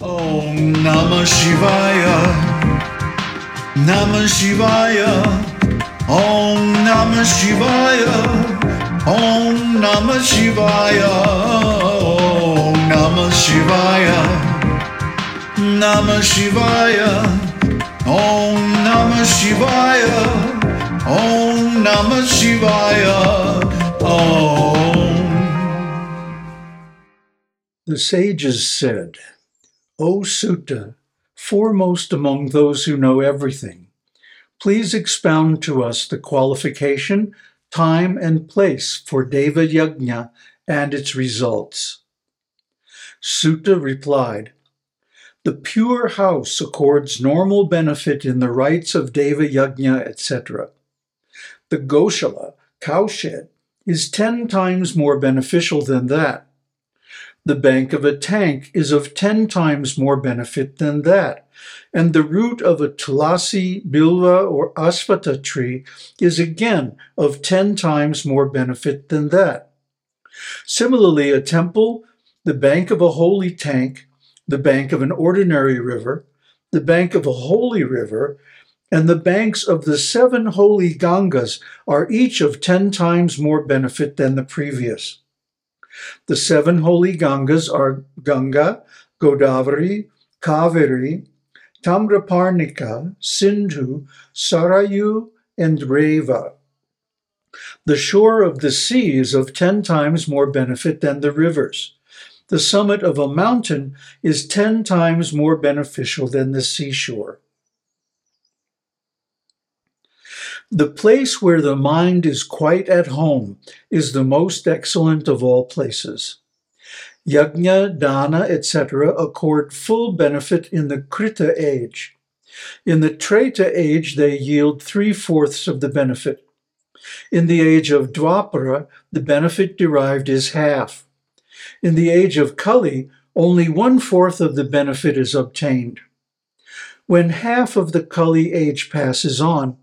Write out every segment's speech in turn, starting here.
Om Namah Shivaya. Namah Shivaya. Om Namah Shivaya. Om Namah Shivaya. Om Namah Shivaya. Namah Shivaya. Om Namah Shivaya. Om Namah Shivaya. Om. The sages said, O Suta, foremost among those who know everything, please expound to us the qualification, time, and place for Deva Yajna and its results. Suta replied, The pure house accords normal benefit in the rites of Deva Yajna, etc. The Goshala, cowshed, is ten times more beneficial than that the bank of a tank is of ten times more benefit than that, and the root of a tulasi, bilva, or asvattha tree is again of ten times more benefit than that. Similarly, a temple, the bank of a holy tank, the bank of an ordinary river, the bank of a holy river, and the banks of the seven holy Gangas are each of ten times more benefit than the previous. The seven holy Gangas are Ganga, Godavari, Kaveri, Tamraparnika, Sindhu, Sarayu, and Reva. The shore of the sea is of ten times more benefit than the rivers. The summit of a mountain is ten times more beneficial than the seashore. The place where the mind is quite at home is the most excellent of all places. Yajna, dana, etc. accord full benefit in the Krita age. In the Treta age, they yield three fourths of the benefit. In the age of Dwapara, the benefit derived is half. In the age of Kali, only one fourth of the benefit is obtained. When half of the Kali age passes on,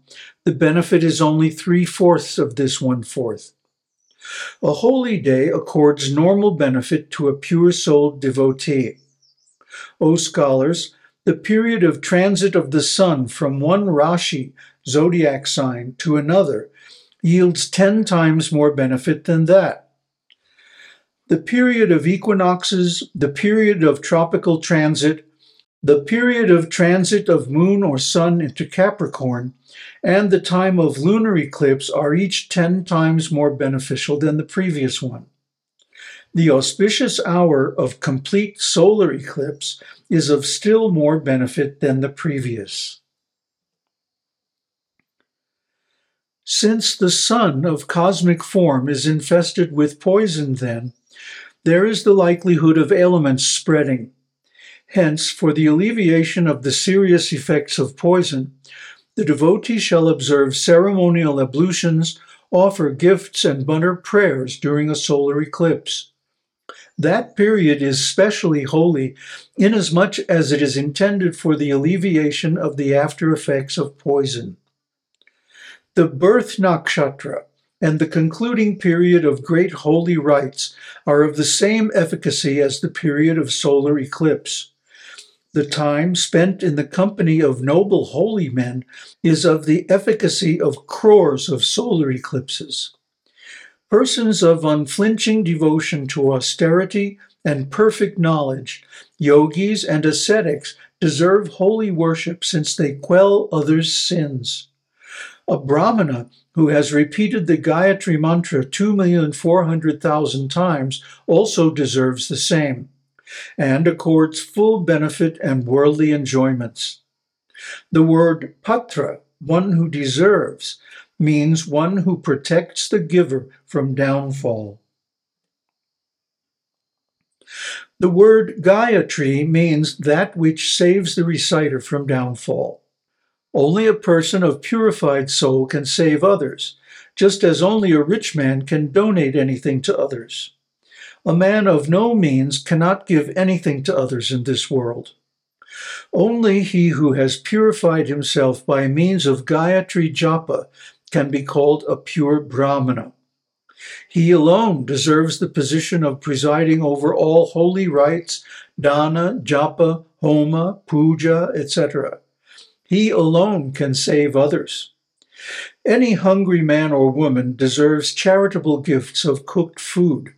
the benefit is only three fourths of this one fourth. A holy day accords normal benefit to a pure souled devotee. O scholars, the period of transit of the sun from one Rashi, zodiac sign, to another yields ten times more benefit than that. The period of equinoxes, the period of tropical transit, the period of transit of moon or sun into Capricorn and the time of lunar eclipse are each 10 times more beneficial than the previous one. The auspicious hour of complete solar eclipse is of still more benefit than the previous. Since the sun of cosmic form is infested with poison, then, there is the likelihood of ailments spreading Hence, for the alleviation of the serious effects of poison, the devotee shall observe ceremonial ablutions, offer gifts, and mutter prayers during a solar eclipse. That period is specially holy inasmuch as it is intended for the alleviation of the after effects of poison. The birth nakshatra and the concluding period of great holy rites are of the same efficacy as the period of solar eclipse. The time spent in the company of noble holy men is of the efficacy of crores of solar eclipses. Persons of unflinching devotion to austerity and perfect knowledge, yogis and ascetics, deserve holy worship since they quell others' sins. A Brahmana who has repeated the Gayatri Mantra 2,400,000 times also deserves the same and accords full benefit and worldly enjoyments. The word patra, one who deserves, means one who protects the giver from downfall. The word Gayatri means that which saves the reciter from downfall. Only a person of purified soul can save others, just as only a rich man can donate anything to others. A man of no means cannot give anything to others in this world. Only he who has purified himself by means of Gayatri Japa can be called a pure Brahmana. He alone deserves the position of presiding over all holy rites, dana, japa, homa, puja, etc. He alone can save others. Any hungry man or woman deserves charitable gifts of cooked food.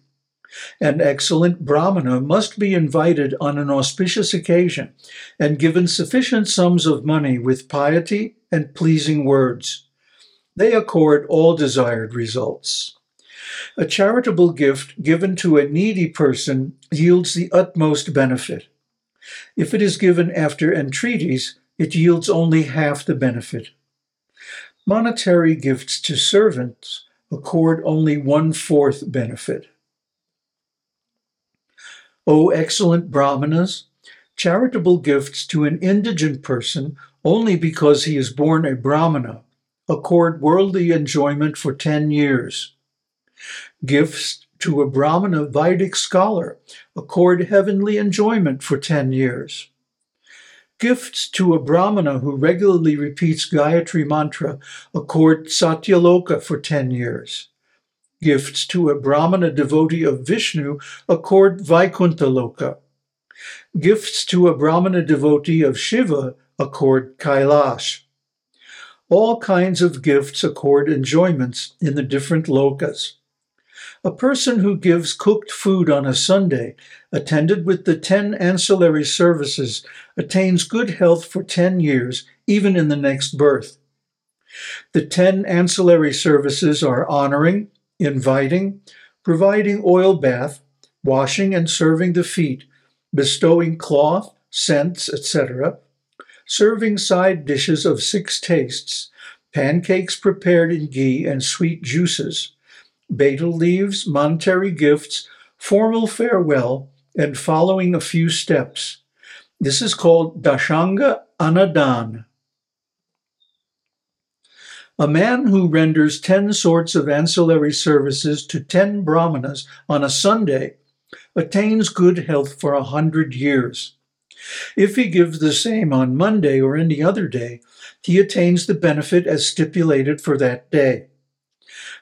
An excellent Brahmana must be invited on an auspicious occasion and given sufficient sums of money with piety and pleasing words. They accord all desired results. A charitable gift given to a needy person yields the utmost benefit. If it is given after entreaties, it yields only half the benefit. Monetary gifts to servants accord only one fourth benefit. O excellent Brahmanas, charitable gifts to an indigent person only because he is born a Brahmana accord worldly enjoyment for 10 years. Gifts to a Brahmana Vedic scholar accord heavenly enjoyment for 10 years. Gifts to a Brahmana who regularly repeats Gayatri Mantra accord Satyaloka for 10 years. Gifts to a Brahmana devotee of Vishnu accord Vaikuntha Loka. Gifts to a Brahmana devotee of Shiva accord Kailash. All kinds of gifts accord enjoyments in the different lokas. A person who gives cooked food on a Sunday, attended with the 10 ancillary services, attains good health for 10 years, even in the next birth. The 10 ancillary services are honoring, inviting, providing oil bath, washing and serving the feet, bestowing cloth, scents, etc., serving side dishes of six tastes, pancakes prepared in ghee and sweet juices, betel leaves, monetary gifts, formal farewell, and following a few steps. This is called Dashanga Annadan. A man who renders 10 sorts of ancillary services to 10 brahmanas on a Sunday attains good health for a hundred years. If he gives the same on Monday or any other day, he attains the benefit as stipulated for that day.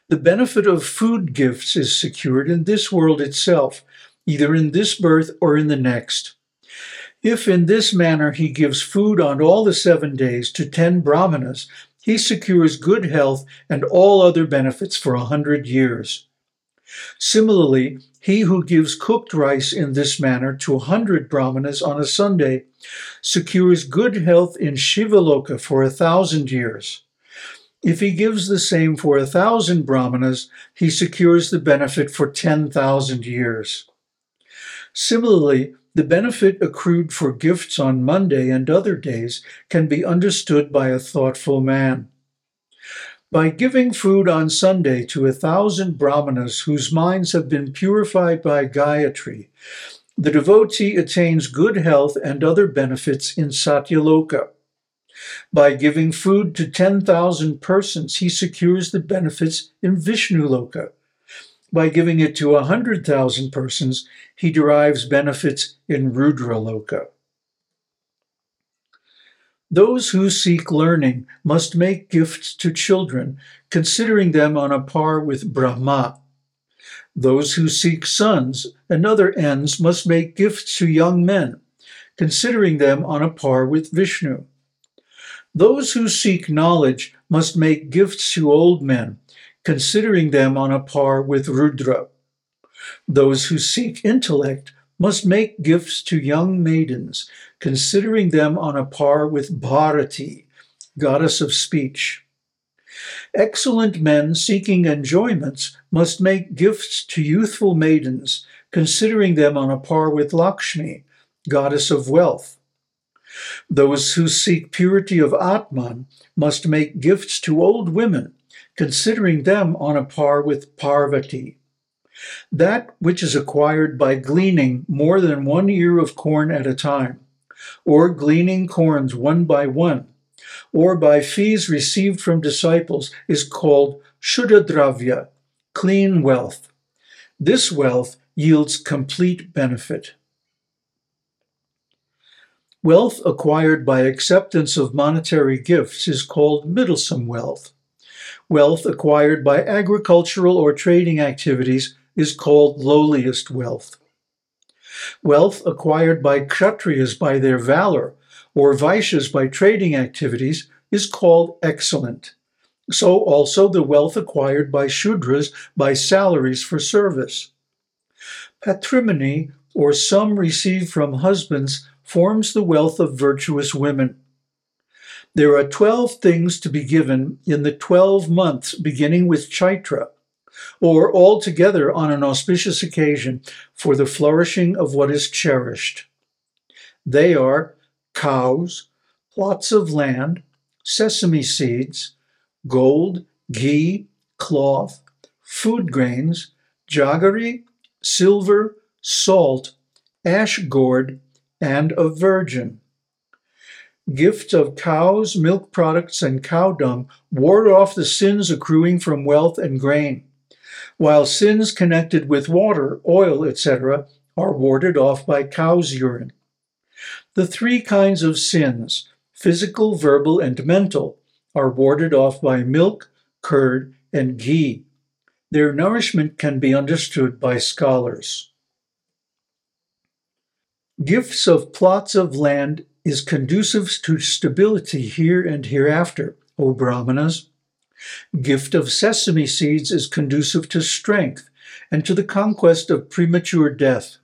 The benefit of food gifts is secured in this world itself, either in this birth or in the next. If in this manner he gives food on all the seven days to ten brahmanas, he secures good health and all other benefits for a hundred years. Similarly, he who gives cooked rice in this manner to a hundred brahmanas on a Sunday secures good health in Shivaloka for a thousand years. If he gives the same for a thousand brahmanas, he secures the benefit for 10,000 years. Similarly, the benefit accrued for gifts on Monday and other days can be understood by a thoughtful man. By giving food on Sunday to a thousand brahmanas whose minds have been purified by Gayatri, the devotee attains good health and other benefits in Satyaloka. By giving food to 10,000 persons, he secures the benefits in Vishnu Loka. By giving it to a 100,000 persons, he derives benefits in Rudra Loka. Those who seek learning must make gifts to children, considering them on a par with Brahma. Those who seek sons and other ends must make gifts to young men, considering them on a par with Vishnu. Those who seek knowledge must make gifts to old men, considering them on a par with Rudra. Those who seek intellect must make gifts to young maidens, considering them on a par with Bharati, goddess of speech. Excellent men seeking enjoyments must make gifts to youthful maidens, considering them on a par with Lakshmi, goddess of wealth. Those who seek purity of Atman must make gifts to old women, considering them on a par with Parvati. That which is acquired by gleaning more than one ear of corn at a time, or gleaning corns one by one, or by fees received from disciples is called Shuddhadravya, clean wealth. This wealth yields complete benefit. Wealth acquired by acceptance of monetary gifts is called middlesome wealth. Wealth acquired by agricultural or trading activities is called lowliest wealth. Wealth acquired by Kshatriyas by their valor or Vaishyas by trading activities is called excellent. So also the wealth acquired by Shudras by salaries for service. Patrimony, or sum received from husbands, forms the wealth of virtuous women. There are 12 things to be given in the 12 months beginning with Chaitra, or altogether on an auspicious occasion for the flourishing of what is cherished. They are cows, plots of land, sesame seeds, gold, ghee, cloth, food grains, jaggery, silver, salt, ash gourd, and a virgin. Gifts of cows, milk products, and cow dung ward off the sins accruing from wealth and grain, while sins connected with water, oil, etc., are warded off by cow's urine. The three kinds of sins, physical, verbal, and mental, are warded off by milk, curd, and ghee. Their nourishment can be understood by scholars. Gifts of plots of land is conducive to stability here and hereafter, O Brahmanas. Gift of sesame seeds is conducive to strength and to the conquest of premature death.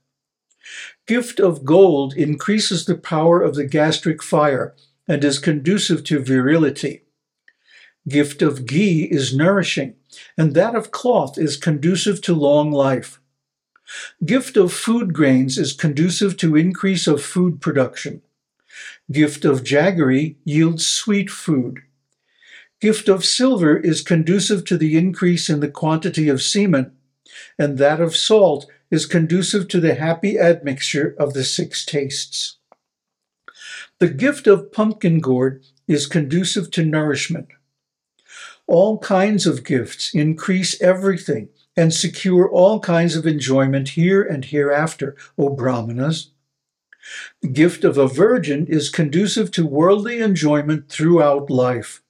Gift of gold increases the power of the gastric fire and is conducive to virility. Gift of ghee is nourishing, and that of cloth is conducive to long life. Gift of food grains is conducive to increase of food production. Gift of jaggery yields sweet food. Gift of silver is conducive to the increase in the quantity of semen, and that of salt is conducive to the happy admixture of the six tastes. The gift of pumpkin gourd is conducive to nourishment. All kinds of gifts increase everything and secure all kinds of enjoyment here and hereafter, O Brahmanas. The gift of a virgin is conducive to worldly enjoyment throughout life.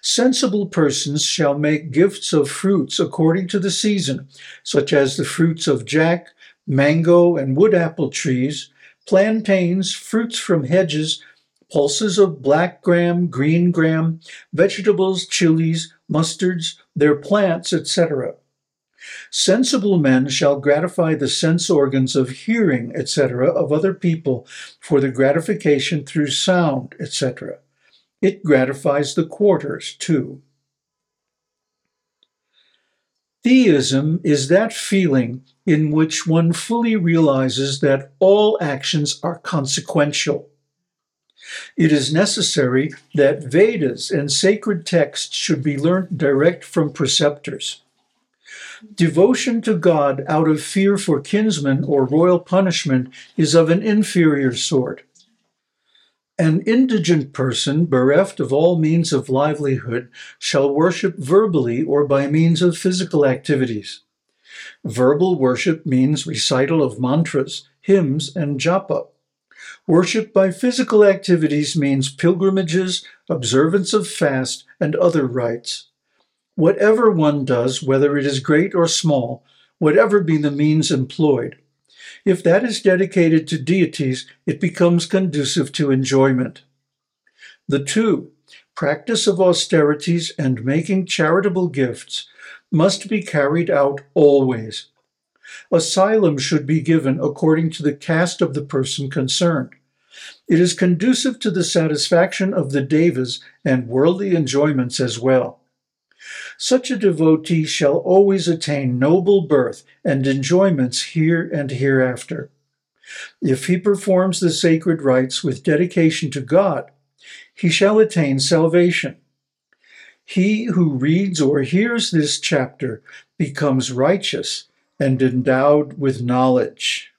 Sensible persons shall make gifts of fruits according to the season, such as the fruits of jack, mango, and wood apple trees, plantains, fruits from hedges, pulses of black gram, green gram, vegetables, chilies, mustards, their plants, etc. Sensible men shall gratify the sense organs of hearing, etc., of other people for the gratification through sound, etc. It gratifies the quarters too. Theism is that feeling in which one fully realizes that all actions are consequential. It is necessary that Vedas and sacred texts should be learnt direct from preceptors. Devotion to God out of fear for kinsmen or royal punishment is of an inferior sort. An indigent person, bereft of all means of livelihood, shall worship verbally or by means of physical activities. Verbal worship means recital of mantras, hymns, and japa. Worship by physical activities means pilgrimages, observance of fast, and other rites. Whatever one does, whether it is great or small, whatever be the means employed, if that is dedicated to deities, it becomes conducive to enjoyment. The two, practice of austerities and making charitable gifts, must be carried out always. Asylum should be given according to the caste of the person concerned. It is conducive to the satisfaction of the devas and worldly enjoyments as well. Such a devotee shall always attain noble birth and enjoyments here and hereafter. If he performs the sacred rites with dedication to God, he shall attain salvation. He who reads or hears this chapter becomes righteous and endowed with knowledge.